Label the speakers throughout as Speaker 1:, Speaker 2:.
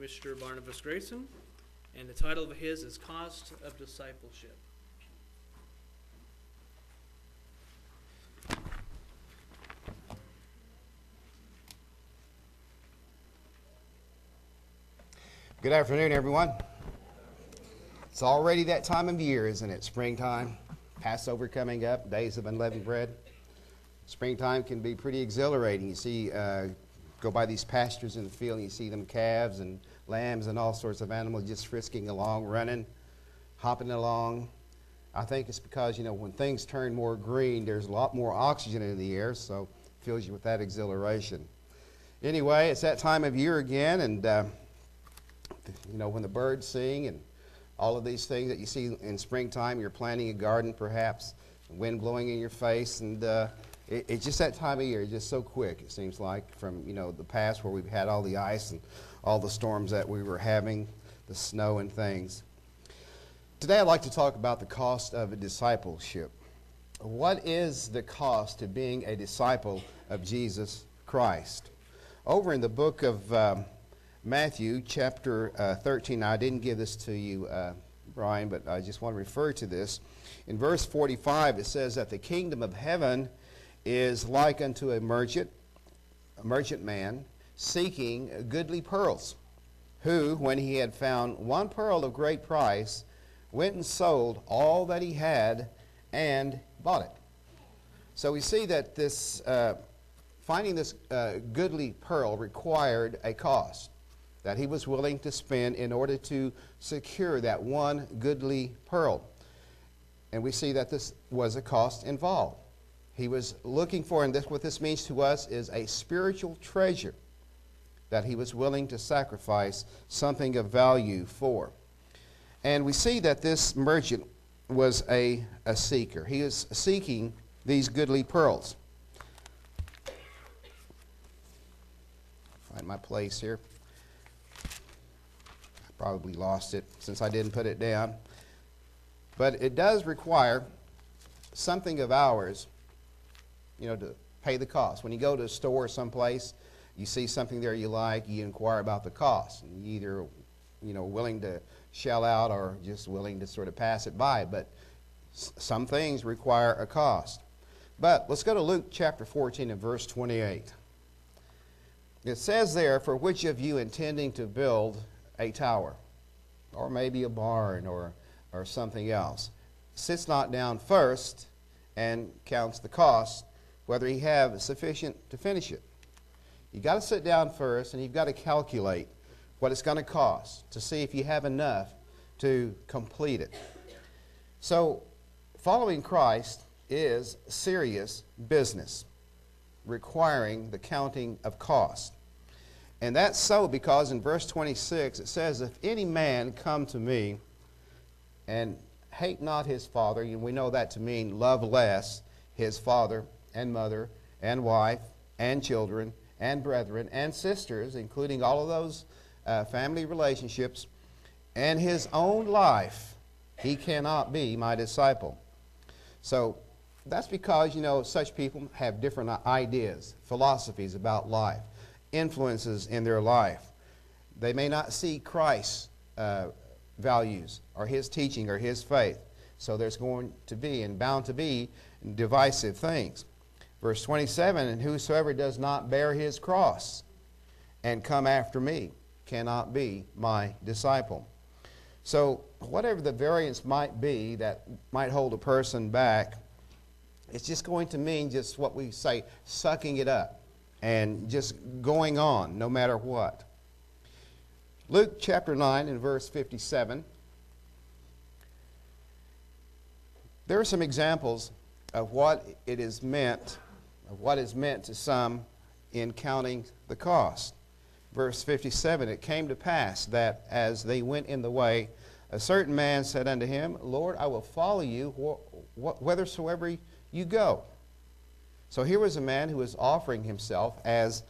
Speaker 1: Mr. Barnabas Grayson, and the title of his is Cost of Discipleship.
Speaker 2: Good afternoon, everyone. It's already that time of year, isn't it? Springtime, Passover coming up, days of unleavened bread. Springtime can be pretty exhilarating. You see, uh, go by these pastures in the field, and you see them calves and lambs and all sorts of animals just frisking along, running, hopping along. I think it's because, you know, when things turn more green, there's a lot more oxygen in the air, so it fills you with that exhilaration. Anyway, it's that time of year again, and uh, you know, when the birds sing and all of these things that you see in springtime, you're planting a garden perhaps, wind blowing in your face, and uh, it, it's just that time of year. It's just so quick, it seems like, from, you know, the past where we've had all the ice and all the storms that we were having, the snow and things. Today I'd like to talk about the cost of a discipleship. What is the cost of being a disciple of Jesus Christ? Over in the book of... Um, Matthew chapter uh, 13. I didn't give this to you, uh, Brian, but I just want to refer to this. In verse 45, it says that the kingdom of heaven is like unto a merchant, a merchant man, seeking goodly pearls, who, when he had found one pearl of great price, went and sold all that he had and bought it. So we see that this uh, finding this uh, goodly pearl required a cost that he was willing to spend in order to secure that one goodly pearl. And we see that this was a cost involved. He was looking for, and this, what this means to us is a spiritual treasure that he was willing to sacrifice something of value for. And we see that this merchant was a, a seeker. He is seeking these goodly pearls. Find my place here I probably lost it since I didn't put it down. But it does require something of ours, you know, to pay the cost. When you go to a store someplace, you see something there you like, you inquire about the cost. And you either, you know, willing to shell out or just willing to sort of pass it by. But some things require a cost. But let's go to Luke chapter 14 and verse 28. It says there, For which of you intending to build a tower, or maybe a barn, or, or something else. Sits not down first and counts the cost, whether he have sufficient to finish it. You've got to sit down first and you've got to calculate what it's going to cost to see if you have enough to complete it. So, following Christ is serious business, requiring the counting of cost. And that's so because in verse 26 it says, If any man come to me and hate not his father, and we know that to mean love less his father and mother and wife and children and brethren and sisters, including all of those uh, family relationships, and his own life, he cannot be my disciple. So that's because, you know, such people have different ideas, philosophies about life influences in their life. They may not see Christ's uh, values or his teaching or his faith. So there's going to be and bound to be divisive things. Verse 27 And whosoever does not bear his cross and come after me cannot be my disciple. So, whatever the variance might be that might hold a person back, it's just going to mean just what we say, sucking it up and just going on no matter what. Luke chapter 9 and verse 57. There are some examples of what it is meant, of what is meant to some in counting the cost. Verse 57 It came to pass that as they went in the way, a certain man said unto him, Lord, I will follow you wh- wh- whithersoever you go. So here was a man who was offering himself as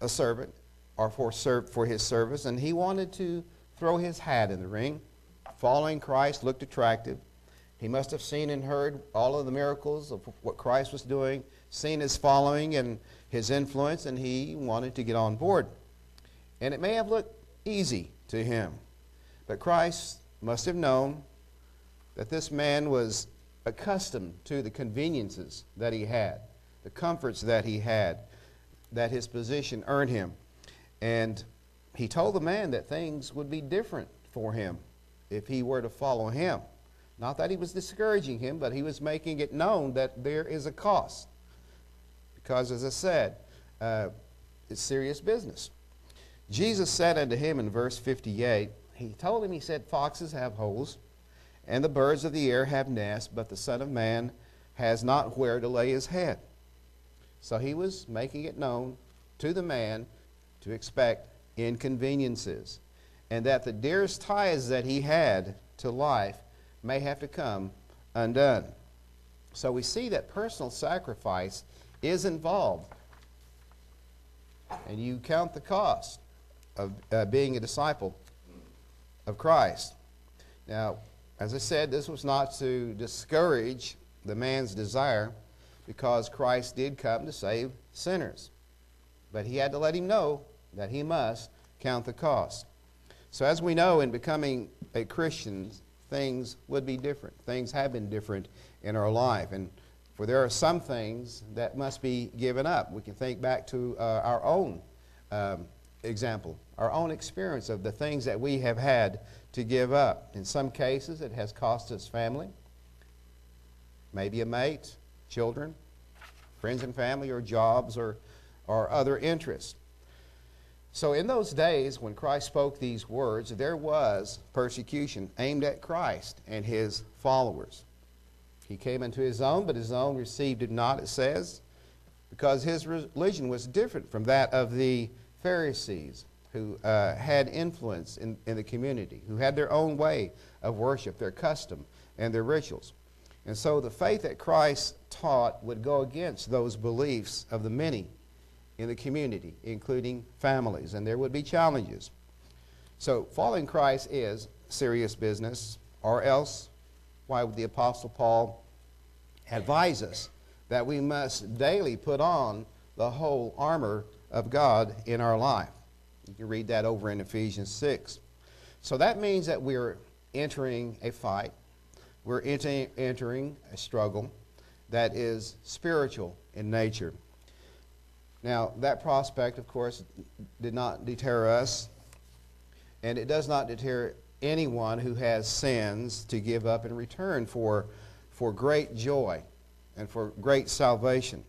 Speaker 2: a servant or for, serv- for his service, and he wanted to throw his hat in the ring. Following Christ looked attractive. He must have seen and heard all of the miracles of what Christ was doing, seen his following and his influence, and he wanted to get on board. And it may have looked easy to him. But Christ must have known that this man was accustomed to the conveniences that he had, the comforts that he had, that his position earned him. And he told the man that things would be different for him if he were to follow him. Not that he was discouraging him, but he was making it known that there is a cost. Because, as I said, uh, it's serious business. Jesus said unto him in verse 58, He told him, He said, Foxes have holes, and the birds of the air have nests, but the Son of Man has not where to lay his head. So he was making it known to the man to expect inconveniences, and that the dearest ties that he had to life may have to come undone. So we see that personal sacrifice is involved, and you count the cost of uh, being a disciple of Christ. Now, as I said, this was not to discourage the man's desire because Christ did come to save sinners. But he had to let him know that he must count the cost. So, as we know, in becoming a Christian, things would be different. Things have been different in our life. And for there are some things that must be given up. We can think back to uh, our own um, example, our own experience of the things that we have had to give up. In some cases, it has cost us family, maybe a mate, children, friends and family, or jobs, or, or other interests. So, in those days when Christ spoke these words, there was persecution aimed at Christ and his followers. He came into his own, but his own received him not, it says, because his religion was different from that of the Pharisees who uh, had influence in, in the community, who had their own way of worship, their custom, and their rituals. And so the faith that Christ taught would go against those beliefs of the many in the community, including families, and there would be challenges. So following Christ is serious business, or else why would the Apostle Paul advise us that we must daily put on the whole armor of God in our life? You can read that over in Ephesians 6. So that means that we're entering a fight, we're enter- entering a struggle that is spiritual in nature. Now, that prospect, of course, did not deter us, and it does not deter anyone who has sins to give up in return for, for great joy and for great salvation.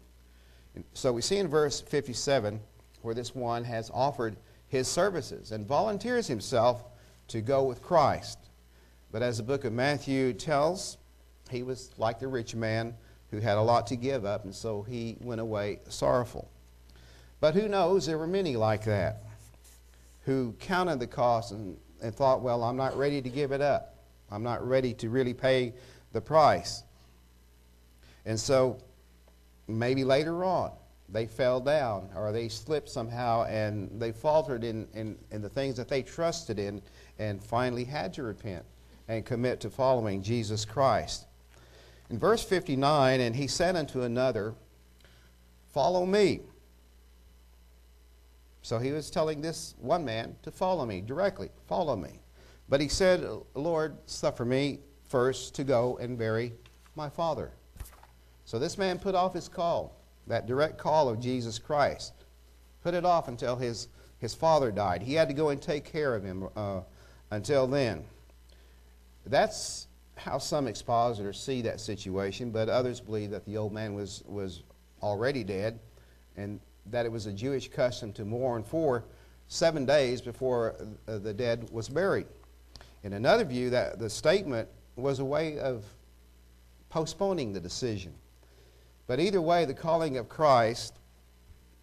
Speaker 2: And so we see in verse 57 where this one has offered his services and volunteers himself to go with Christ. But as the book of Matthew tells, he was like the rich man who had a lot to give up, and so he went away sorrowful. But who knows, there were many like that who counted the cost and, and thought, well, I'm not ready to give it up. I'm not ready to really pay the price. And so maybe later on, they fell down or they slipped somehow and they faltered in, in, in, the things that they trusted in and finally had to repent and commit to following Jesus Christ. In verse 59, and he said unto another, Follow me. So he was telling this one man to follow me directly, follow me. But he said, Lord, suffer me first to go and bury my father. So this man put off his call that direct call of Jesus Christ. Put it off until his, his father died. He had to go and take care of him uh, until then. That's how some expositors see that situation, but others believe that the old man was, was already dead and that it was a Jewish custom to mourn for seven days before uh, the dead was buried. In another view, that the statement was a way of postponing the decision. But either way, the calling of Christ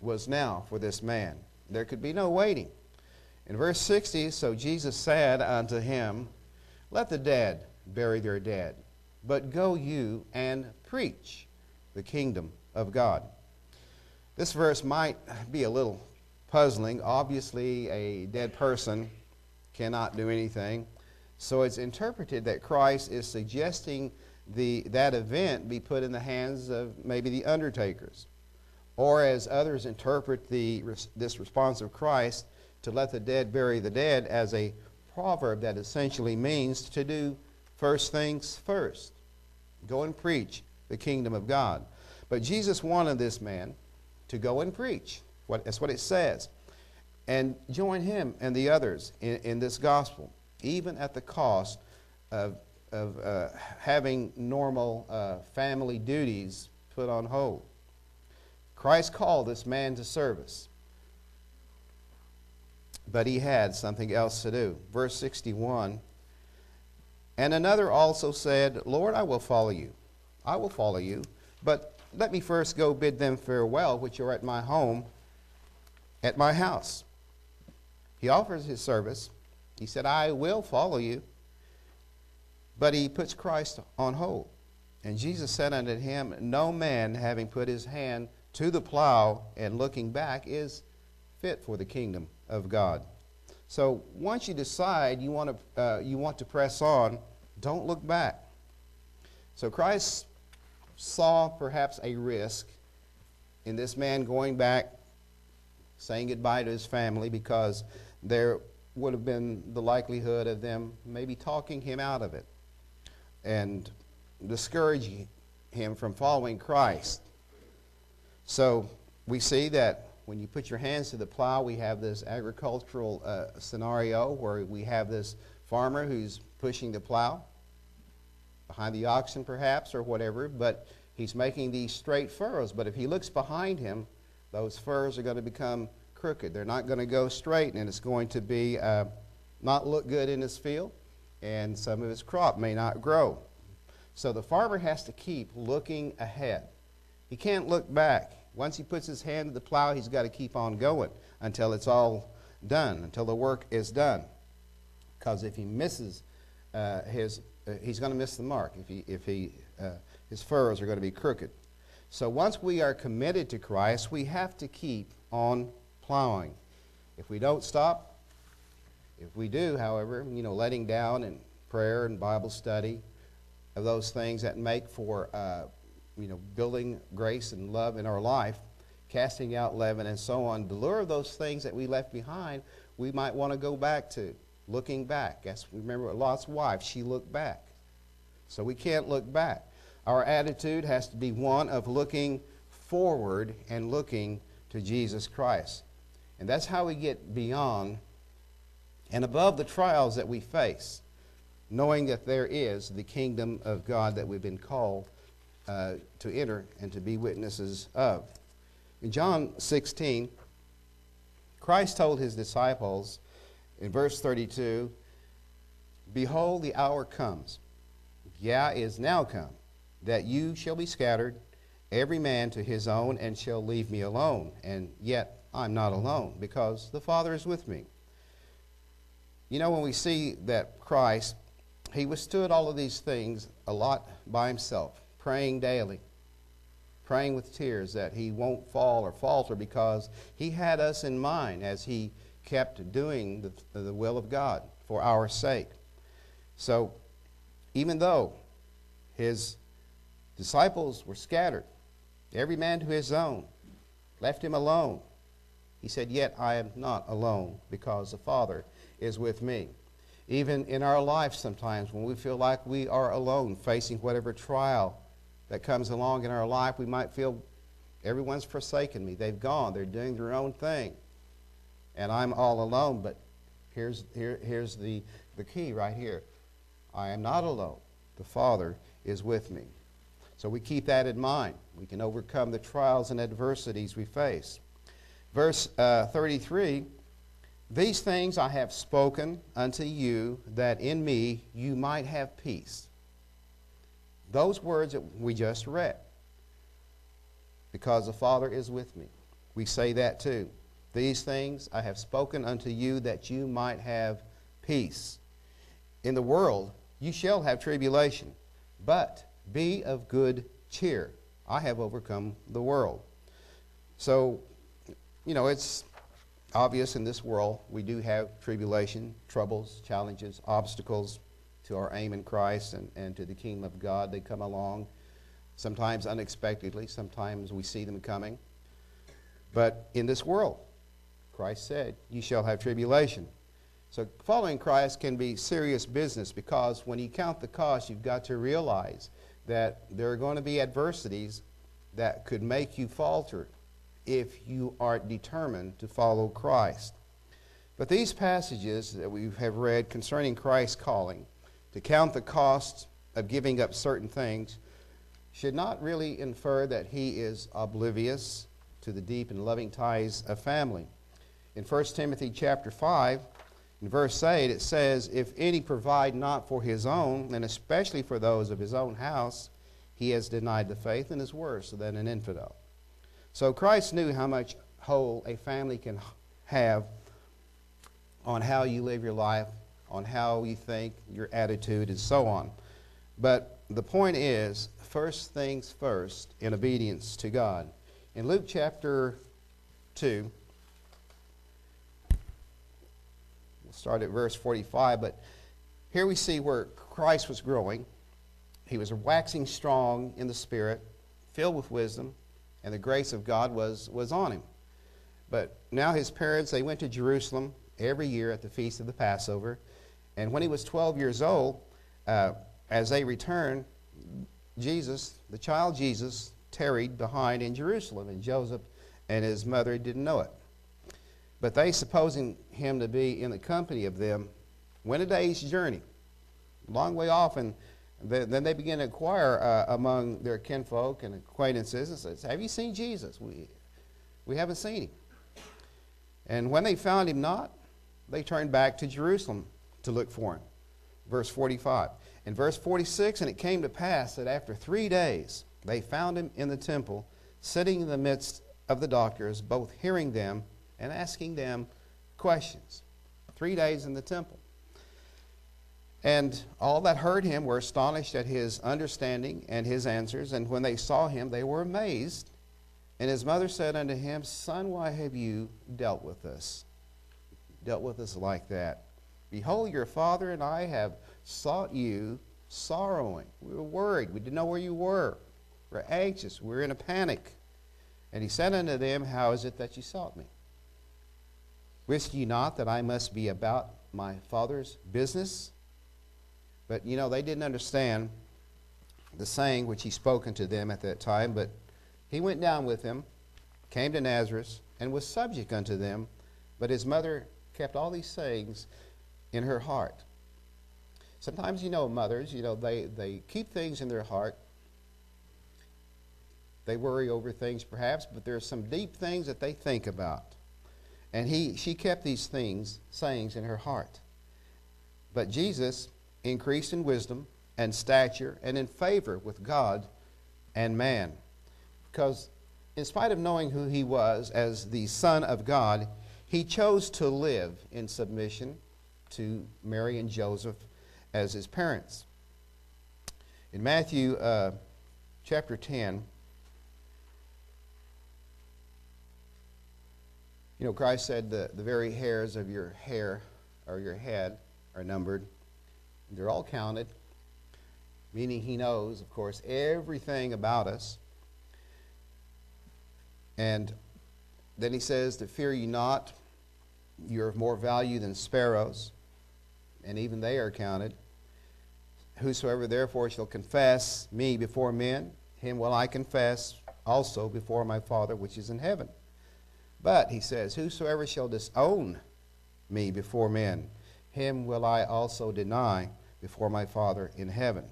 Speaker 2: was now for this man. There could be no waiting. In verse 60, so Jesus said unto him, Let the dead bury their dead, but go you and preach the kingdom of God. This verse might be a little puzzling. Obviously, a dead person cannot do anything. So it's interpreted that Christ is suggesting the, that event be put in the hands of maybe the undertakers. Or as others interpret the, this response of Christ, to let the dead bury the dead as a proverb that essentially means to do first things first. Go and preach the kingdom of God. But Jesus wanted this man to go and preach. What, that's what it says. And join him and the others in, in this gospel, even at the cost of, of uh, having normal uh, family duties put on hold. Christ called this man to service, but he had something else to do. Verse 61 And another also said, Lord, I will follow you. I will follow you, but let me first go bid them farewell, which are at my home, at my house. He offers his service. He said, I will follow you. But he puts Christ on hold. And Jesus said unto him, No man having put his hand to the plow and looking back is fit for the kingdom of God. So once you decide you want to, uh, you want to press on, don't look back. So Christ saw perhaps a risk in this man going back, saying goodbye to his family, because there would have been the likelihood of them maybe talking him out of it and discouraging him from following Christ. So we see that when you put your hands to the plow, we have this agricultural uh, scenario where we have this farmer who's pushing the plow behind the oxen, perhaps, or whatever, but he's making these straight furrows. But if he looks behind him, those furrows are going to become crooked. They're not going to go straight, and it's going to be uh, not look good in his field, and some of his crop may not grow. So the farmer has to keep looking ahead. He can't look back. Once he puts his hand to the plow, he's got to keep on going until it's all done, until the work is done. Because if he misses uh, his, uh, he's going to miss the mark. If he, if he, uh, his furrows are going to be crooked. So once we are committed to Christ, we have to keep on plowing. If we don't stop, if we do, however, you know, letting down in prayer and Bible study of those things that make for, uh, you know, building grace and love in our life, casting out leaven and so on, the lure of those things that we left behind, we might want to go back to, looking back. As remember Lot's wife, she looked back. So we can't look back. Our attitude has to be one of looking forward and looking to Jesus Christ. And that's how we get beyond and above the trials that we face, knowing that there is the kingdom of God that we've been called uh, to enter and to be witnesses of. In John 16, Christ told his disciples in verse 32 Behold, the hour comes, yea, is now come, that you shall be scattered, every man to his own, and shall leave me alone. And yet I'm not alone, because the Father is with me. You know, when we see that Christ, he withstood all of these things a lot by himself, praying daily, praying with tears that he won't fall or falter because he had us in mind as he kept doing the, the will of God for our sake. So, even though his disciples were scattered, every man to his own, left him alone, he said, Yet I am not alone because the Father is with me. Even in our life, sometimes when we feel like we are alone, facing whatever trial that comes along in our life, we might feel everyone's forsaken me. They've gone, they're doing their own thing, and I'm all alone. But here's, here, here's the, the key right here I am not alone. The Father is with me. So we keep that in mind. We can overcome the trials and adversities we face. Verse uh, 33 these things I have spoken unto you, that in me you might have peace. Those words that we just read. Because the Father is with me. We say that too. These things I have spoken unto you, that you might have peace. In the world you shall have tribulation, but be of good cheer. I have overcome the world. So, you know, it's obvious in this world we do have tribulation, troubles, challenges, obstacles to our aim in Christ and, and to the kingdom of God. They come along sometimes unexpectedly, sometimes we see them coming. But in this world, Christ said, You shall have tribulation. So following Christ can be serious business because when you count the cost, you've got to realize that there are going to be adversities that could make you falter if you aren't determined to follow Christ. But these passages that we have read concerning Christ's calling, to count the cost of giving up certain things, should not really infer that he is oblivious to the deep and loving ties of family. In 1 Timothy chapter 5, in verse 8, it says, If any provide not for his own, and especially for those of his own house, he has denied the faith and is worse than an infidel. So Christ knew how much hold a family can have on how you live your life, on how you think, your attitude, and so on. But the point is, first things first in obedience to God. In Luke chapter 2, we'll start at verse 45, but here we see where Christ was growing. He was waxing strong in the Spirit, filled with wisdom, and the grace of God was, was on him. But now his parents, they went to Jerusalem every year at the feast of the Passover. And when he was 12 years old, uh, as they returned, Jesus, the child Jesus, tarried behind in Jerusalem, and Joseph and his mother didn't know it. But they, supposing him to be in the company of them, went a day's journey, long way off, and then they began to inquire uh, among their kinfolk and acquaintances and says, Have you seen Jesus? We, we haven't seen him. And when they found him not, they turned back to Jerusalem to look for him. Verse 45. In verse 46, and it came to pass that after three days they found him in the temple, sitting in the midst of the doctors, both hearing them and asking them questions. Three days in the temple. And all that heard him were astonished at his understanding and his answers. And when they saw him, they were amazed. And his mother said unto him, Son, why have you dealt with us? Dealt with us like that. Behold, your father and I have sought you sorrowing. We were worried. We didn't know where you were. We we're anxious. We were in a panic. And he said unto them, How is it that you sought me? Wist ye not that I must be about my father's business? But you know, they didn't understand the saying which he spoke unto them at that time, but he went down with them, came to Nazareth, and was subject unto them, but his mother kept all these sayings in her heart. Sometimes, you know, mothers, you know, they, they keep things in their heart. They worry over things perhaps, but there are some deep things that they think about. And he, she kept these things, sayings in her heart. But Jesus increased in wisdom and stature and in favor with God and man. Because in spite of knowing who he was as the Son of God, he chose to live in submission to Mary and Joseph as his parents. In Matthew uh, chapter 10, you know, Christ said the, the very hairs of your hair or your head are numbered. They're all counted, meaning he knows, of course, everything about us. And then he says to fear you not, you're of more value than sparrows, and even they are counted. Whosoever therefore shall confess me before men, him will I confess also before my Father which is in heaven. But, he says, whosoever shall disown me before men, him will I also deny before my Father in heaven.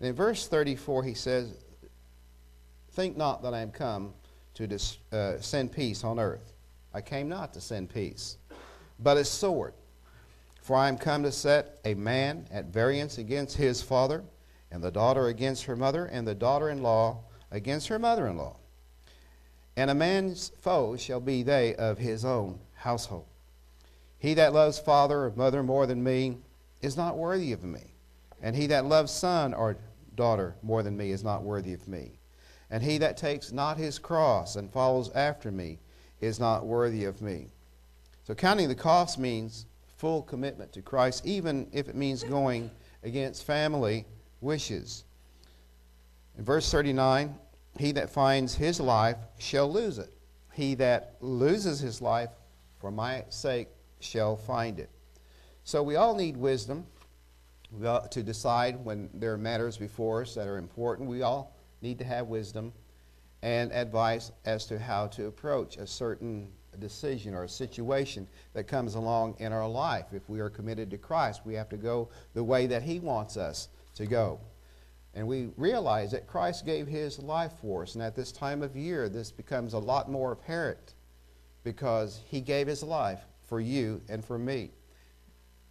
Speaker 2: And in verse 34, he says, Think not that I am come to dis, uh, send peace on earth. I came not to send peace, but a sword. For I am come to set a man at variance against his father, and the daughter against her mother, and the daughter in law against her mother in law. And a man's foes shall be they of his own household. He that loves father or mother more than me is not worthy of me. And he that loves son or daughter more than me is not worthy of me. And he that takes not his cross and follows after me is not worthy of me. So counting the cost means full commitment to Christ, even if it means going against family wishes. In verse 39, he that finds his life shall lose it. He that loses his life for my sake shall find it. So we all need wisdom to decide when there are matters before us that are important. We all need to have wisdom and advice as to how to approach a certain decision or a situation that comes along in our life. If we are committed to Christ, we have to go the way that He wants us to go. And we realize that Christ gave His life for us. And at this time of year, this becomes a lot more apparent because He gave His life for you and for me.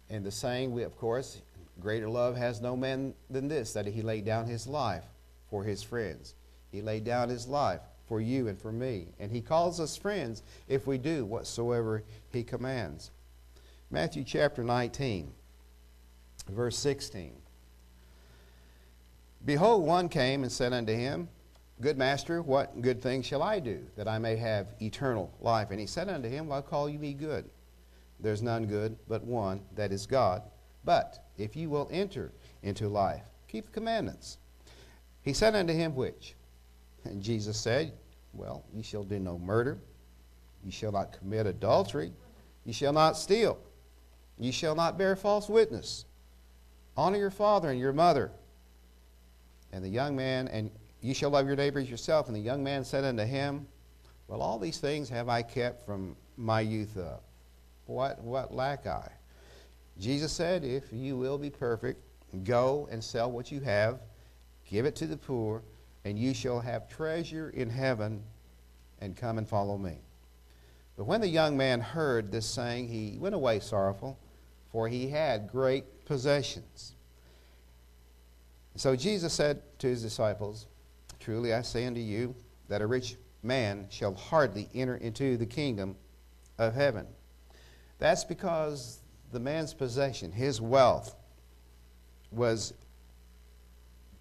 Speaker 2: And the saying, we, of course, greater love has no man than this, that He laid down His life for His friends. He laid down His life for you and for me. And He calls us friends if we do whatsoever He commands. Matthew chapter 19, verse 16. Behold, one came and said unto him, Good master, what good thing shall I do, that I may have eternal life? And he said unto him, Why call you me good? There's none good but one, that is God. But if you will enter into life, keep the commandments. He said unto him, Which? And Jesus said, Well, you shall do no murder, you shall not commit adultery, you shall not steal, you shall not bear false witness. Honor your father and your mother. And the young man, and you shall love your neighbors yourself. And the young man said unto him, Well, all these things have I kept from my youth up. What, what lack I? Jesus said, If you will be perfect, go and sell what you have, give it to the poor, and you shall have treasure in heaven, and come and follow me. But when the young man heard this saying, he went away sorrowful, for he had great possessions. So Jesus said to his disciples, Truly I say unto you, that a rich man shall hardly enter into the kingdom of heaven. That's because the man's possession, his wealth, was,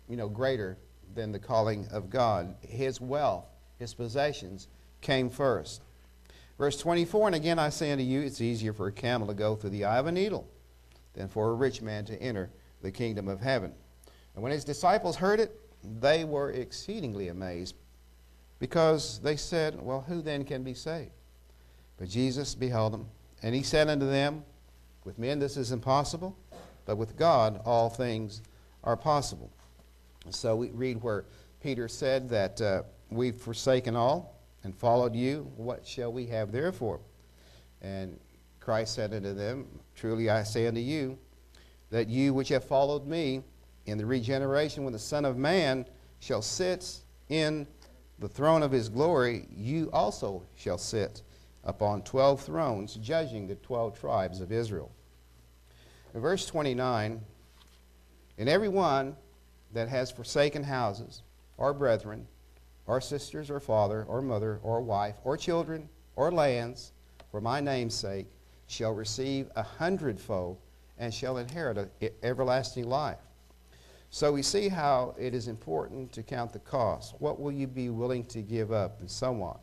Speaker 2: you know, greater than the calling of God. His wealth, his possessions, came first. Verse 24, and again I say unto you, it's easier for a camel to go through the eye of a needle than for a rich man to enter the kingdom of heaven. And when his disciples heard it, they were exceedingly amazed because they said, Well, who then can be saved? But Jesus beheld them, and he said unto them, With men this is impossible, but with God all things are possible. So we read where Peter said that uh, we've forsaken all and followed you. What shall we have therefore? And Christ said unto them, Truly I say unto you, that you which have followed me in the regeneration when the Son of Man shall sit in the throne of his glory, you also shall sit upon twelve thrones, judging the twelve tribes of Israel. In verse 29, and every one that has forsaken houses, or brethren, or sisters, or father, or mother, or wife, or children, or lands, for my name's sake, shall receive a hundredfold and shall inherit a everlasting life. So we see how it is important to count the cost. What will you be willing to give up, and so on.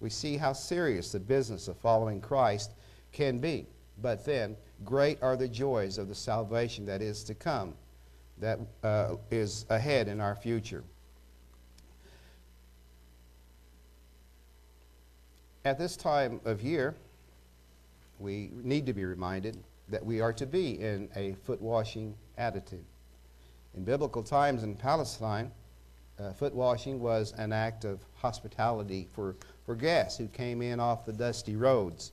Speaker 2: We see how serious the business of following Christ can be. But then, great are the joys of the salvation that is to come, that uh, is ahead in our future. At this time of year, we need to be reminded that we are to be in a foot washing attitude. In biblical times in Palestine, uh, foot washing was an act of hospitality for, for guests who came in off the dusty roads,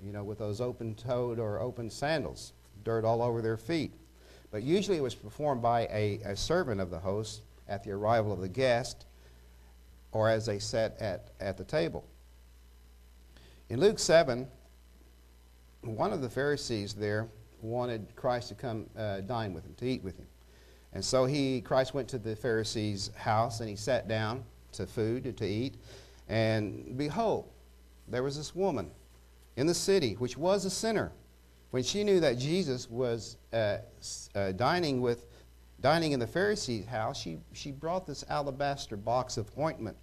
Speaker 2: you know, with those open toed or open sandals, dirt all over their feet. But usually it was performed by a, a servant of the host at the arrival of the guest or as they sat at, at the table. In Luke 7, one of the Pharisees there wanted Christ to come uh, dine with him, to eat with him. And so he, Christ went to the Pharisee's house and he sat down to food to eat. And behold, there was this woman in the city which was a sinner. When she knew that Jesus was uh, uh, dining with, dining in the Pharisee's house, she, she brought this alabaster box of ointment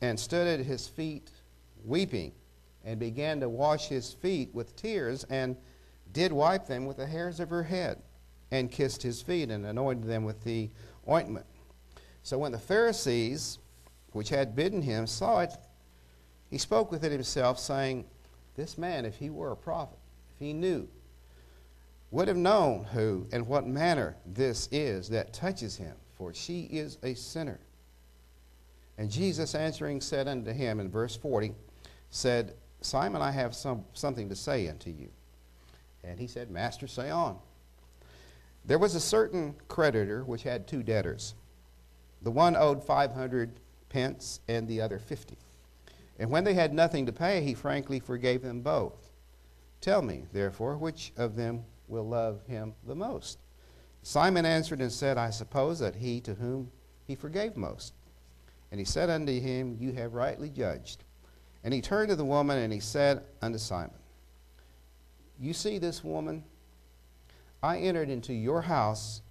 Speaker 2: and stood at his feet weeping and began to wash his feet with tears and did wipe them with the hairs of her head and kissed his feet and anointed them with the ointment. So when the Pharisees, which had bidden him, saw it, he spoke within himself, saying, This man, if he were a prophet, if he knew, would have known who and what manner this is that touches him, for she is a sinner. And Jesus answering said unto him in verse 40, said, Simon, I have some, something to say unto you. And he said, Master, say on. There was a certain creditor which had two debtors. The one owed 500 pence and the other 50. And when they had nothing to pay, he frankly forgave them both. Tell me, therefore, which of them will love him the most? Simon answered and said, I suppose that he to whom he forgave most. And he said unto him, You have rightly judged. And he turned to the woman and he said unto Simon, You see this woman? I entered into your house.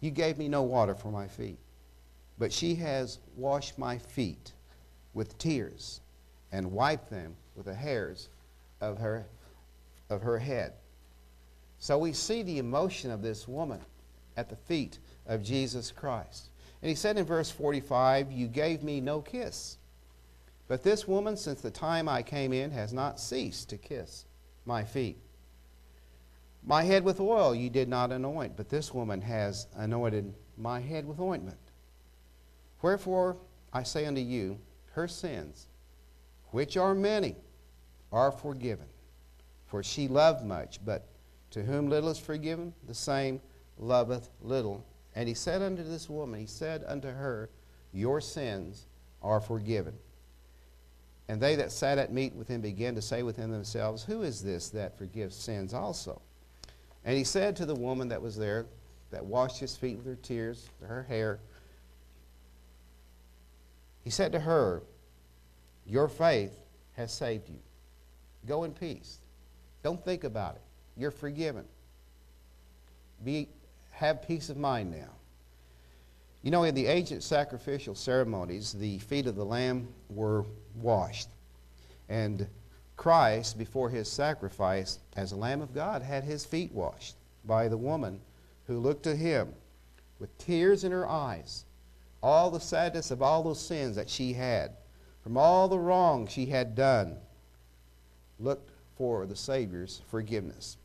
Speaker 2: You gave me no water for my feet. But she has washed my feet with tears and wiped them with the hairs of her, of her head. So we see the emotion of this woman at the feet of Jesus Christ. And he said in verse 45, You gave me no kiss. But this woman, since the time I came in, has not ceased to kiss my feet. My head with oil you did not anoint, but this woman has anointed my head with ointment. Wherefore I say unto you, her sins, which are many, are forgiven. For she loved much, but to whom little is forgiven, the same loveth little. And he said unto this woman, He said unto her, Your sins are forgiven. And they that sat at meat with him began to say within themselves, Who is this that forgives sins also? And he said to the woman that was there, that washed his feet with her tears, her hair, he said to her, Your faith has saved you. Go in peace. Don't think about it. You're forgiven. Be, have peace of mind now. You know, in the ancient sacrificial ceremonies, the feet of the lamb were washed. And Christ, before his sacrifice as a Lamb of God, had his feet washed by the woman who looked to him with tears in her eyes, all the sadness of all those sins that she had, from all the wrong she had done, looked for the Savior's forgiveness.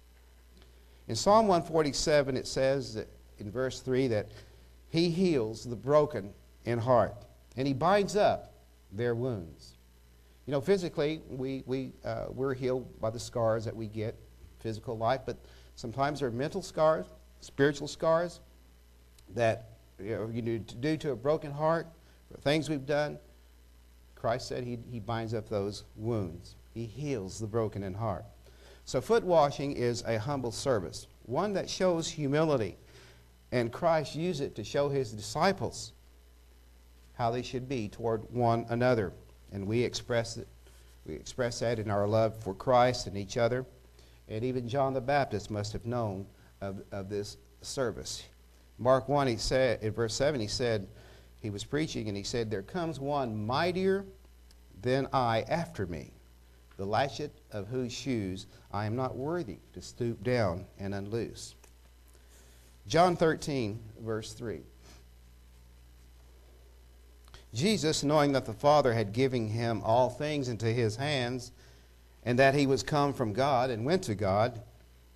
Speaker 2: In Psalm 147, it says in verse 3 that he heals the broken in heart, and he binds up their wounds. You know, physically, we, we, uh, we're healed by the scars that we get, physical life, but sometimes there are mental scars, spiritual scars that you know, you do, due to a broken heart, things we've done. Christ said he, he binds up those wounds. He heals the broken in heart. So, foot washing is a humble service, one that shows humility. And Christ used it to show his disciples how they should be toward one another. And we express it. We express that in our love for Christ and each other. And even John the Baptist must have known of, of this service. Mark 1, he said, in verse 7, he said, he was preaching and he said, There comes one mightier than I after me, the latchet of whose shoes I am not worthy to stoop down and unloose. John 13, verse 3. Jesus, knowing that the Father had given him all things into his hands, and that he was come from God and went to God,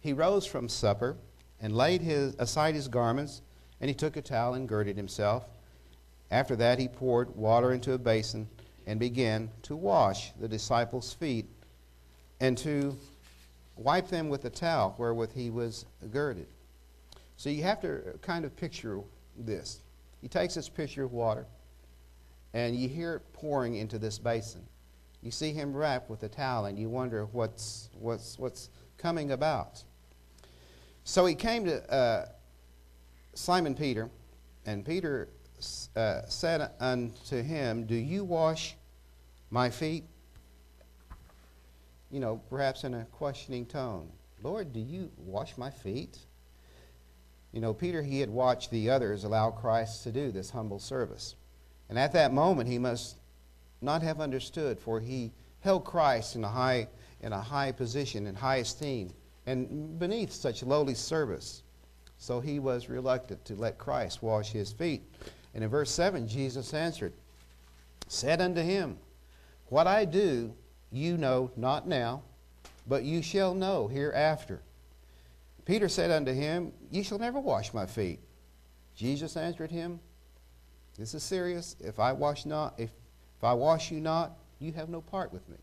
Speaker 2: he rose from supper and laid his, aside his garments, and he took a towel and girded himself. After that, he poured water into a basin and began to wash the disciples' feet and to wipe them with the towel wherewith he was girded. So you have to kind of picture this. He takes this pitcher of water, and you hear it pouring into this basin. You see him wrapped with a towel, and you wonder what's, what's, what's coming about. So he came to uh, Simon Peter, and Peter uh, said unto him, Do you wash my feet? You know, perhaps in a questioning tone. Lord, do you wash my feet? You know, Peter, he had watched the others allow Christ to do this humble service. And at that moment, he must not have understood, for he held Christ in a high, in a high position, in high esteem, and beneath such lowly service. So he was reluctant to let Christ wash his feet. And in verse 7, Jesus answered, said unto him, What I do, you know not now, but you shall know hereafter. Peter said unto him, Ye shall never wash my feet. Jesus answered him, This is serious. If I wash not, if, if I wash you not, you have no part with me.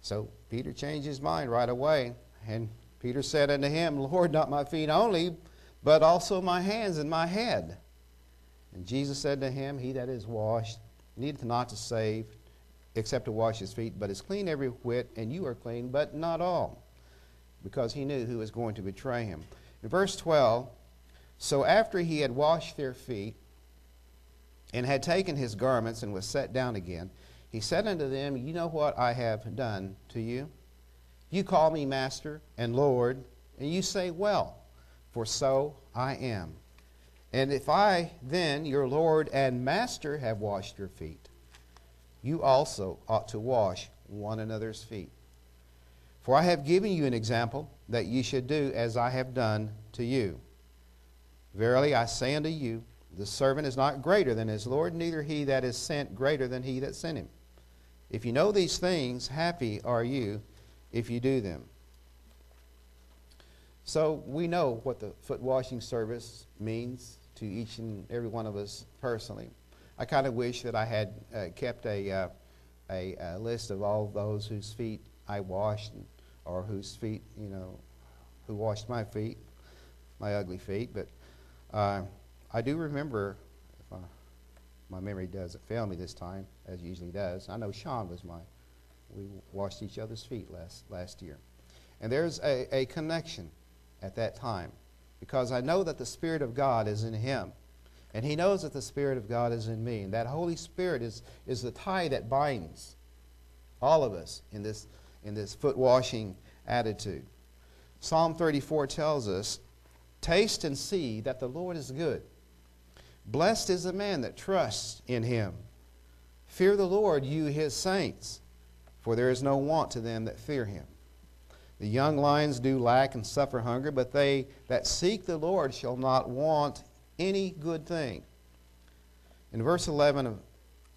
Speaker 2: So Peter changed his mind right away, and Peter said unto him, Lord, not my feet only, but also my hands and my head. And Jesus said to him, He that is washed needeth not to save, except to wash his feet, but is clean every whit, and you are clean, but not all. Because he knew who was going to betray him. In verse 12, so after he had washed their feet, and had taken his garments, and was set down again, he said unto them, You know what I have done to you? You call me Master and Lord, and you say, Well, for so I am. And if I then, your Lord and Master, have washed your feet, you also ought to wash one another's feet. For I have given you an example that ye should do as I have done to you. Verily I say unto you, the servant is not greater than his Lord, neither he that is sent greater than he that sent him. If you know these things, happy are you if you do them. So we know what the foot washing service means to each and every one of us personally. I kind of wish that I had uh, kept a, uh, a, a, list of all those whose feet I washed or whose feet, you know, who washed my feet, my ugly feet. But uh, I do remember, if I, my memory doesn't fail me this time, as it usually does, I know Sean was my, we washed each other's feet last, last year. And there's a, a connection at that time because I know that the Spirit of God is in him. And he knows that the Spirit of God is in me. And that Holy Spirit is, is the tie that binds all of us in this, in this foot washing attitude. Psalm 34 tells us Taste and see that the Lord is good. Blessed is the man that trusts in him. Fear the Lord, you his saints, for there is no want to them that fear him. The young lions do lack and suffer hunger, but they that seek the Lord shall not want any good thing. In verse 11 of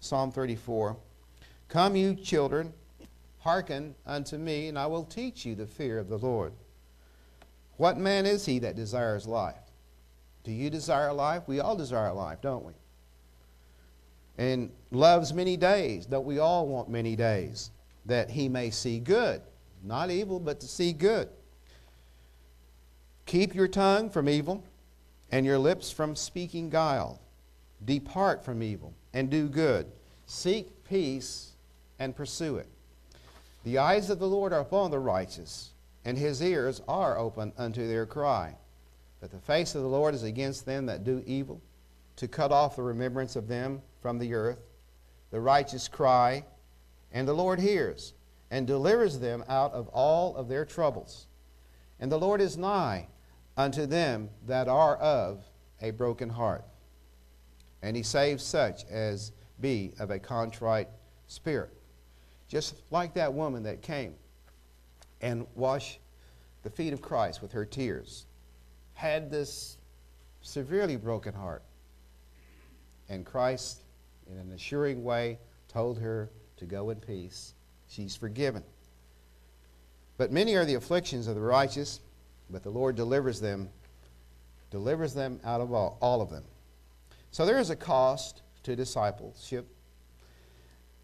Speaker 2: Psalm 34, Come, you children, hearken unto me, and I will teach you the fear of the Lord. What man is he that desires life? Do you desire life? We all desire life, don't we? And loves many days. Don't we all want many days? That he may see good. Not evil, but to see good. Keep your tongue from evil and your lips from speaking guile. Depart from evil and do good. Seek peace and pursue it. The eyes of the Lord are upon the righteous, and his ears are open unto their cry. But the face of the Lord is against them that do evil, to cut off the remembrance of them from the earth. The righteous cry, and the Lord hears, and delivers them out of all of their troubles. And the Lord is nigh unto them that are of a broken heart. And he saves such as be of a contrite spirit. Just like that woman that came and washed the feet of Christ with her tears, had this severely broken heart. And Christ, in an assuring way, told her to go in peace. She's forgiven. But many are the afflictions of the righteous, but the Lord delivers them, delivers them out of all, all of them. So there is a cost to discipleship.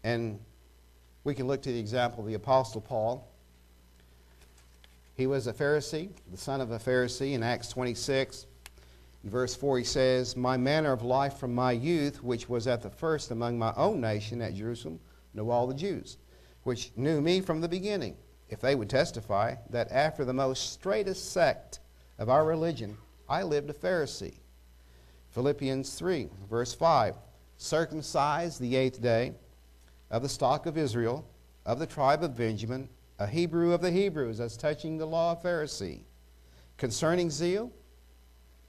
Speaker 2: And we can look to the example of the Apostle Paul. He was a Pharisee, the son of a Pharisee in Acts 26. In verse 4, he says, My manner of life from my youth, which was at the first among my own nation at Jerusalem, know all the Jews, which knew me from the beginning, if they would testify that after the most straightest sect of our religion, I lived a Pharisee. Philippians 3, verse 5, circumcised the eighth day of the stock of Israel, of the tribe of Benjamin, a Hebrew of the Hebrews, as touching the law of Pharisee. Concerning zeal,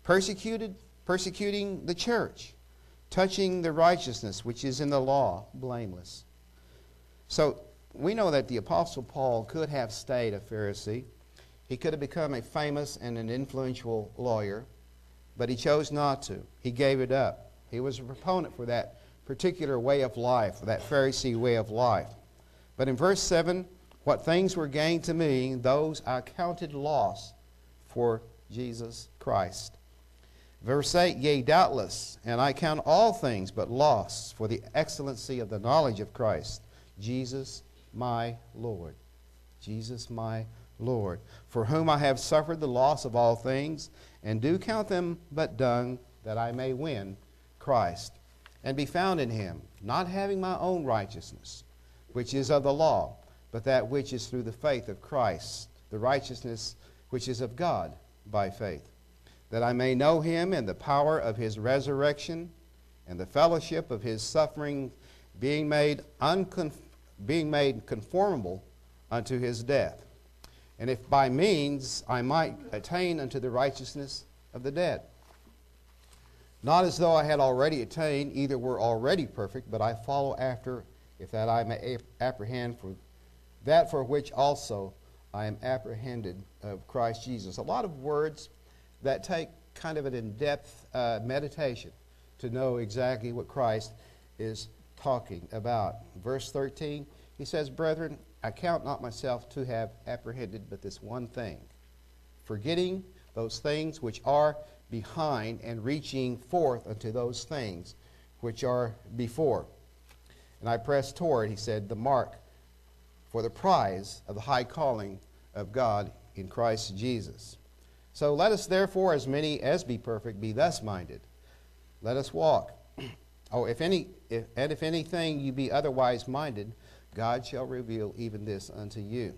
Speaker 2: persecuted, persecuting the church, touching the righteousness which is in the law, blameless. So we know that the Apostle Paul could have stayed a Pharisee. He could have become a famous and an influential lawyer, but he chose not to. He gave it up. He was a proponent for that particular way of life, for that Pharisee way of life. But in verse 7 What things were gained to me, those I counted loss for Jesus Christ. Verse 8 Yea, doubtless, and I count all things but loss for the excellency of the knowledge of Christ, Jesus my Lord. Jesus my Lord, for whom I have suffered the loss of all things, and do count them but dung, that I may win Christ, and be found in him, not having my own righteousness, which is of the law, but that which is through the faith of Christ, the righteousness which is of God by faith that I may know him and the power of his resurrection and the fellowship of his suffering, being made, unconf- being made conformable unto his death. And if by means I might attain unto the righteousness of the dead. Not as though I had already attained, either were already perfect, but I follow after, if that I may apprehend for that for which also I am apprehended of Christ Jesus. A lot of words that take kind of an in depth uh, meditation to know exactly what Christ is talking about. Verse 13, he says, Brethren, I count not myself to have apprehended, but this one thing, forgetting those things which are behind and reaching forth unto those things which are before. And I press toward, he said, the mark for the prize of the high calling of God in Christ Jesus. So let us therefore, as many as be perfect, be thus minded. Let us walk. oh, if any, if, and if anything you be otherwise minded, God shall reveal even this unto you.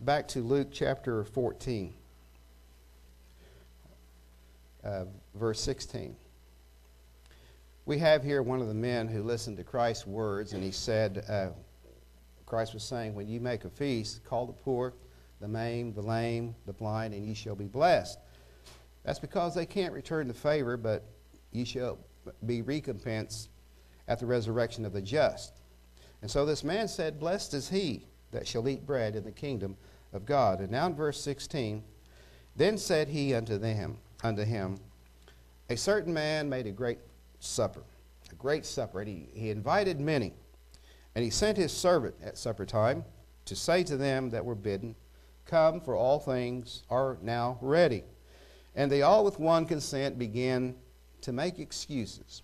Speaker 2: Back to Luke chapter 14, uh, verse 16. We have here one of the men who listened to Christ's words, and he said, uh, Christ was saying, When you make a feast, call the poor the maimed, the lame, the blind, and ye shall be blessed. That's because they can't return the favor, but ye shall be recompensed at the resurrection of the just. And so this man said, Blessed is he that shall eat bread in the kingdom of God. And now in verse 16, then said he unto them, unto him, A certain man made a great supper, a great supper, and he, he invited many. And he sent his servant at supper time to say to them that were bidden, Come, for all things are now ready. And they all with one consent began to make excuses.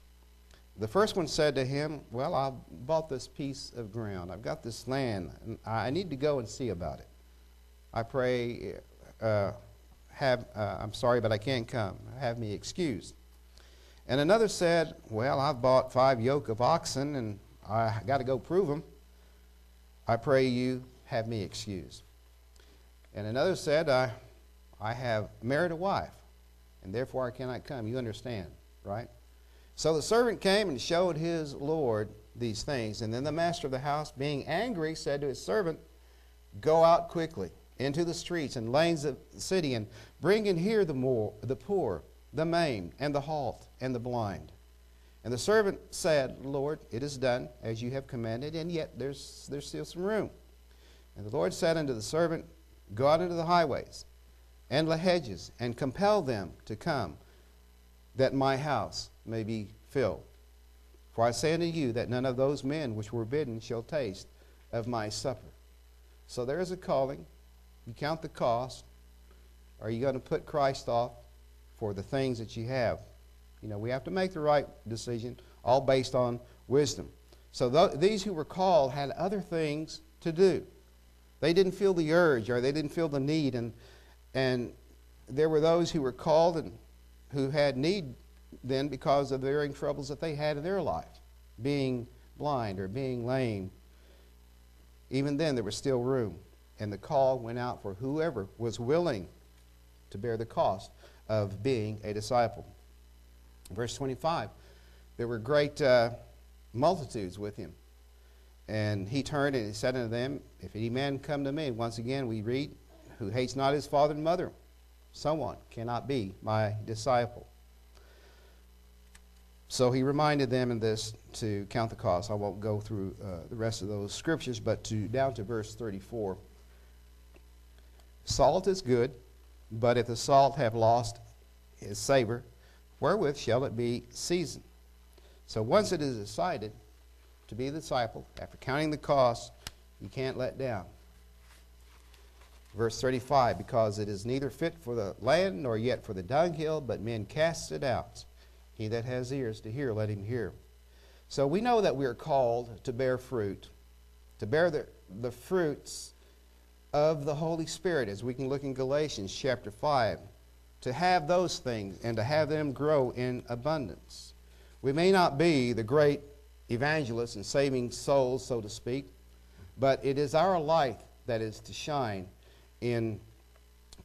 Speaker 2: The first one said to him, Well, I bought this piece of ground. I've got this land. And I need to go and see about it. I pray, uh, have, uh, I'm sorry, but I can't come. Have me excused. And another said, Well, I've bought five yoke of oxen and I got to go prove them. I pray you have me excused. And another said, I, I have married a wife, and therefore I cannot come. You understand, right? So the servant came and showed his Lord these things. And then the master of the house, being angry, said to his servant, Go out quickly into the streets and lanes of the city, and bring in here the, more, the poor, the maimed, and the halt, and the blind. And the servant said, Lord, it is done as you have commanded, and yet there's, there's still some room. And the Lord said unto the servant, Go out into the highways and the hedges and compel them to come, that my house may be filled. For I say unto you that none of those men which were bidden shall taste of my supper. So there is a calling. You count the cost. Are you going to put Christ off for the things that you have? You know, we have to make the right decision, all based on wisdom. So th- these who were called had other things to do. They didn't feel the urge or they didn't feel the need. And, and there were those who were called and who had need then because of the varying troubles that they had in their life, being blind or being lame. Even then, there was still room. And the call went out for whoever was willing to bear the cost of being a disciple. Verse 25 there were great uh, multitudes with him. And he turned and he said unto them, If any man come to me, once again we read, who hates not his father and mother, someone cannot be my disciple. So he reminded them in this to count the cost. I won't go through uh, the rest of those scriptures, but to down to verse 34. Salt is good, but if the salt have lost its savor, wherewith shall it be seasoned? So once it is decided to be a disciple, after counting the cost, You can't let down. Verse 35 Because it is neither fit for the land nor yet for the dunghill, but men cast it out. He that has ears to hear, let him hear. So we know that we are called to bear fruit, to bear the, the fruits of the Holy Spirit, as we can look in Galatians chapter 5, to have those things and to have them grow in abundance. We may not be the great evangelists and saving souls, so to speak, but it is our light that is to shine in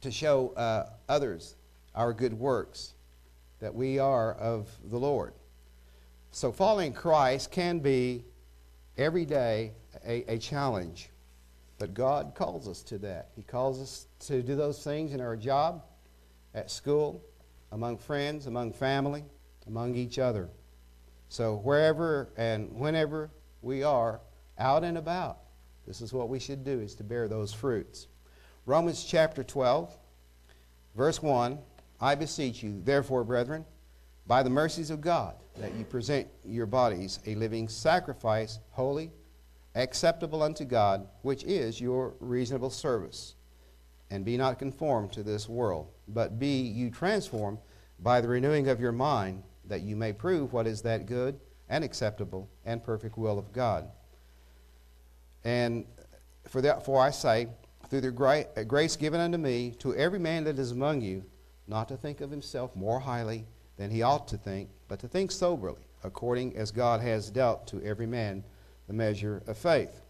Speaker 2: to show uh, others our good works that we are of the Lord. So following Christ can be every day a, a challenge, but God calls us to that. He calls us to do those things in our job, at school, among friends, among family, among each other. So wherever and whenever we are out and about, this is what we should do is to bear those fruits. Romans chapter 12, verse 1 I beseech you, therefore, brethren, by the mercies of God, that you present your bodies a living sacrifice, holy, acceptable unto God, which is your reasonable service. And be not conformed to this world, but be you transformed by the renewing of your mind, that you may prove what is that good and acceptable and perfect will of God. And for therefore I say, through the uh, grace given unto me, to every man that is among you, not to think of himself more highly than he ought to think, but to think soberly, according as God has dealt to every man the measure of faith.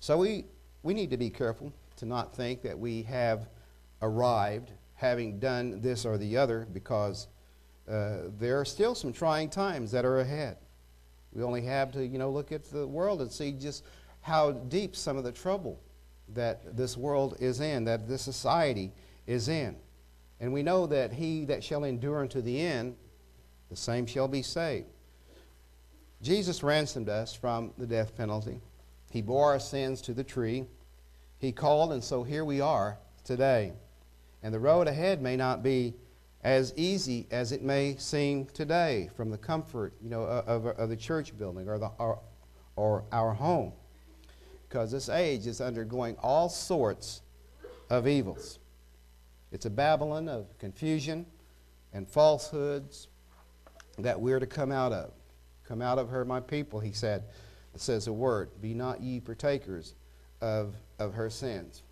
Speaker 2: So we, we need to be careful to not think that we have arrived having done this or the other because uh, there are still some trying times that are ahead. We only have to, you know, look at the world and see just how deep some of the trouble that this world is in, that this society is in. And we know that he that shall endure unto the end, the same shall be saved. Jesus ransomed us from the death penalty. He bore our sins to the tree. He called, and so here we are today. And the road ahead may not be as easy as it may seem today from the comfort you know, of, of the church building or, the, or, or our home because this age is undergoing all sorts of evils. It's a Babylon of confusion and falsehoods that we're to come out of. Come out of her, my people, he said. It says a word, be not ye partakers of, of her sins.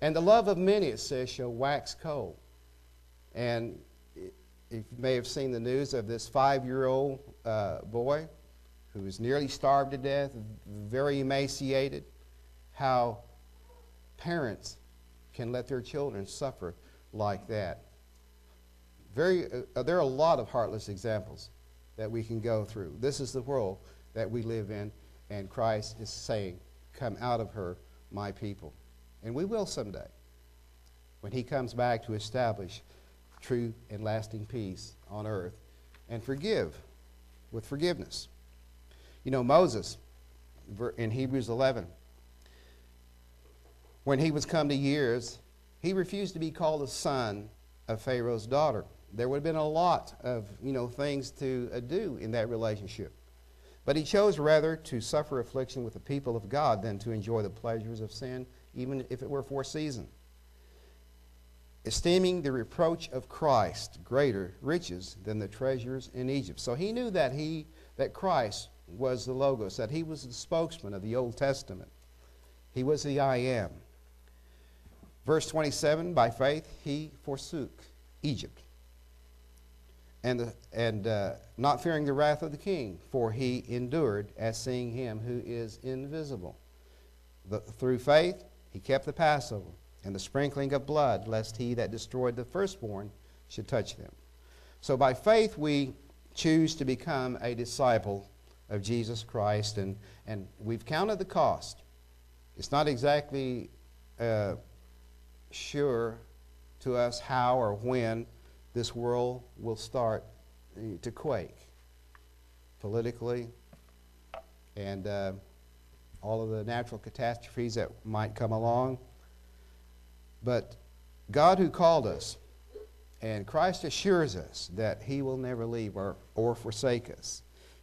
Speaker 2: And the love of many, it says, shall wax cold. And you may have seen the news of this five year old uh, boy who was nearly starved to death, very emaciated, how parents can let their children suffer like that. Very, uh, there are a lot of heartless examples that we can go through. This is the world that we live in, and Christ is saying, Come out of her, my people. And we will someday, when he comes back to establish true and lasting peace on earth and forgive with forgiveness. You know, Moses, in Hebrews 11, when he was come to years, he refused to be called the son of Pharaoh's daughter. There would have been a lot of you know things to uh, do in that relationship. But he chose rather to suffer affliction with the people of God than to enjoy the pleasures of sin, even if it were for a season. Esteeming the reproach of Christ greater riches than the treasures in Egypt. So he knew that he that Christ was the Logos, that he was the spokesman of the Old Testament. He was the I am. Verse 27 By faith he forsook Egypt, and, and uh, not fearing the wrath of the king, for he endured as seeing him who is invisible. The, through faith he kept the Passover and the sprinkling of blood, lest he that destroyed the firstborn should touch them. So by faith we choose to become a disciple of Jesus Christ, and, and we've counted the cost. It's not exactly. Uh, sure to us how or when this world will start eh, to quake politically and uh, all of the natural catastrophes that might come along. But God, who called us, and Christ assures us that He will never leave or, or forsake us.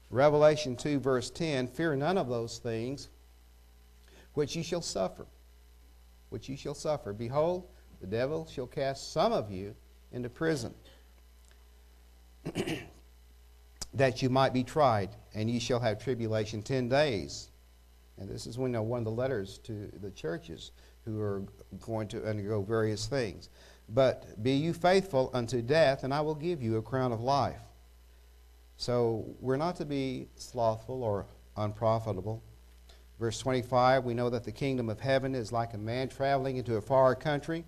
Speaker 2: Revelation 2, verse 10 Fear none of those things. which ye shall suffer. Which ye shall suffer. Behold, the devil shall cast some of you into prison, that you might be tried, and ye shall have tribulation ten days. And this is when, uh, one of the letters to the churches who are going to undergo various things. But be you faithful unto death, and I will give you a crown of life. So we're not to be slothful or unprofitable. Verse 25, we know that the kingdom of heaven is like a man traveling into a far country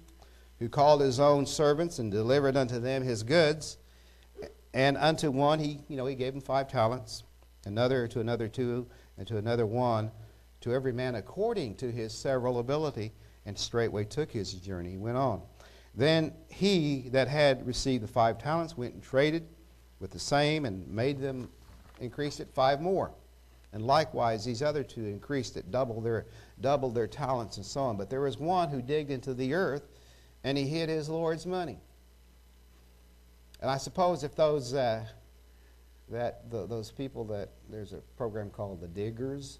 Speaker 2: who called his own servants and delivered unto them his goods. And unto one he, you know, he gave him five talents, another to another two, and to another one, to every man according to his several ability, and straightway took his journey. Went on. Then he that had received the five talents went and traded with the same and made them increase it five more. And likewise, these other two increased it, double their, doubled their talents and so on. But there was one who digged into the earth and he hid his Lord's money. And I suppose if those, uh, that, the, those people that, there's a program called The Diggers,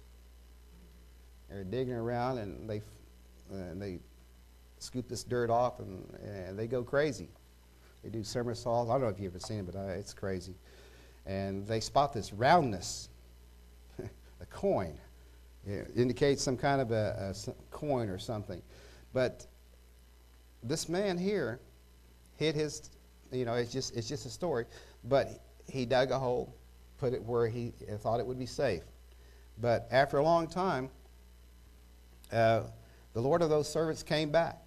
Speaker 2: they're digging around and they, and they scoop this dirt off and, and they go crazy. They do somersaults. I don't know if you've ever seen it, but I, it's crazy. And they spot this roundness, a coin. It indicates some kind of a coin or something. But this man here hid his, you know, it's just, it's just a story, but he dug a hole, put it where he thought it would be safe. But after a long time, uh, the Lord of those servants came back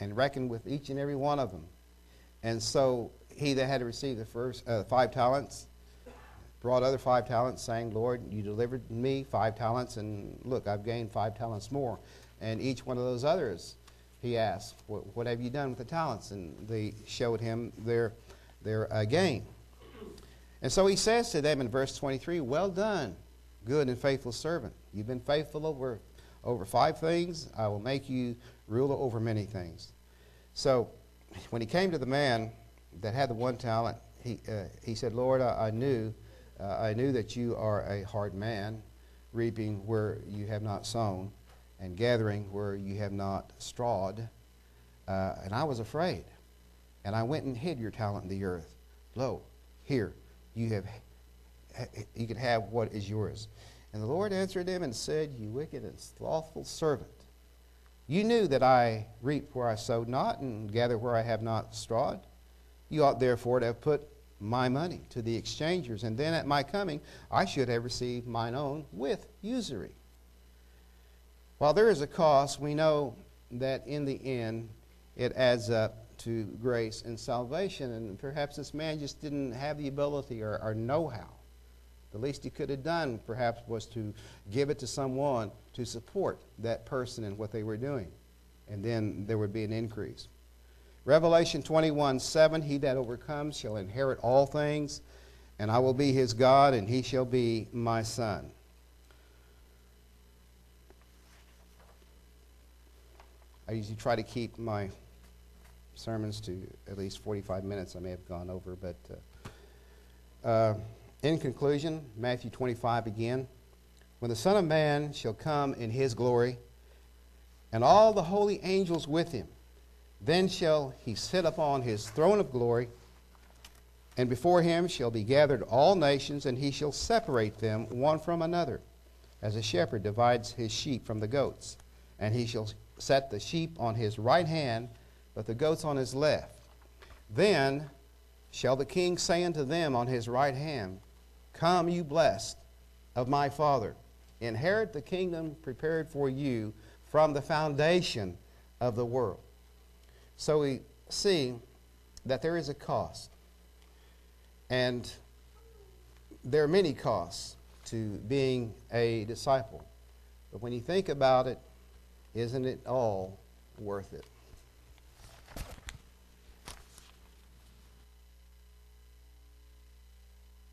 Speaker 2: and reckoned with each and every one of them. And so he that had received the first uh, five talents brought other five talents, saying, Lord, you delivered me five talents, and look, I've gained five talents more. And each one of those others, he asked, What, what have you done with the talents? And they showed him their, their uh, gain. And so he says to them in verse 23, Well done, good and faithful servant. You've been faithful over, over five things. I will make you ruler over many things. So when he came to the man that had the one talent, he, uh, he said, Lord, I, I knew, uh, I knew that you are a hard man, reaping where you have not sown, and gathering where you have not strawed. Uh, and I was afraid, and I went and hid your talent in the earth. Lo, here you have, you can have what is yours. And the Lord answered him and said, You wicked and slothful servant. You knew that I reap where I sowed not, and gather where I have not strawed. You ought therefore to have put my money to the exchangers, and then at my coming I should have received mine own with usury. While there is a cost, we know that in the end it adds up to grace and salvation, and perhaps this man just didn't have the ability or, or know how. The least he could have done, perhaps, was to give it to someone to support that person and what they were doing. And then there would be an increase. Revelation 21 7 He that overcomes shall inherit all things, and I will be his God, and he shall be my son. I usually try to keep my sermons to at least 45 minutes. I may have gone over, but. Uh, uh, in conclusion, Matthew 25 again. When the Son of Man shall come in his glory, and all the holy angels with him, then shall he sit upon his throne of glory, and before him shall be gathered all nations, and he shall separate them one from another, as a shepherd divides his sheep from the goats. And he shall set the sheep on his right hand, but the goats on his left. Then shall the king say unto them on his right hand, Come, you blessed of my Father, inherit the kingdom prepared for you from the foundation of the world. So we see that there is a cost. And there are many costs to being a disciple. But when you think about it, isn't it all worth it?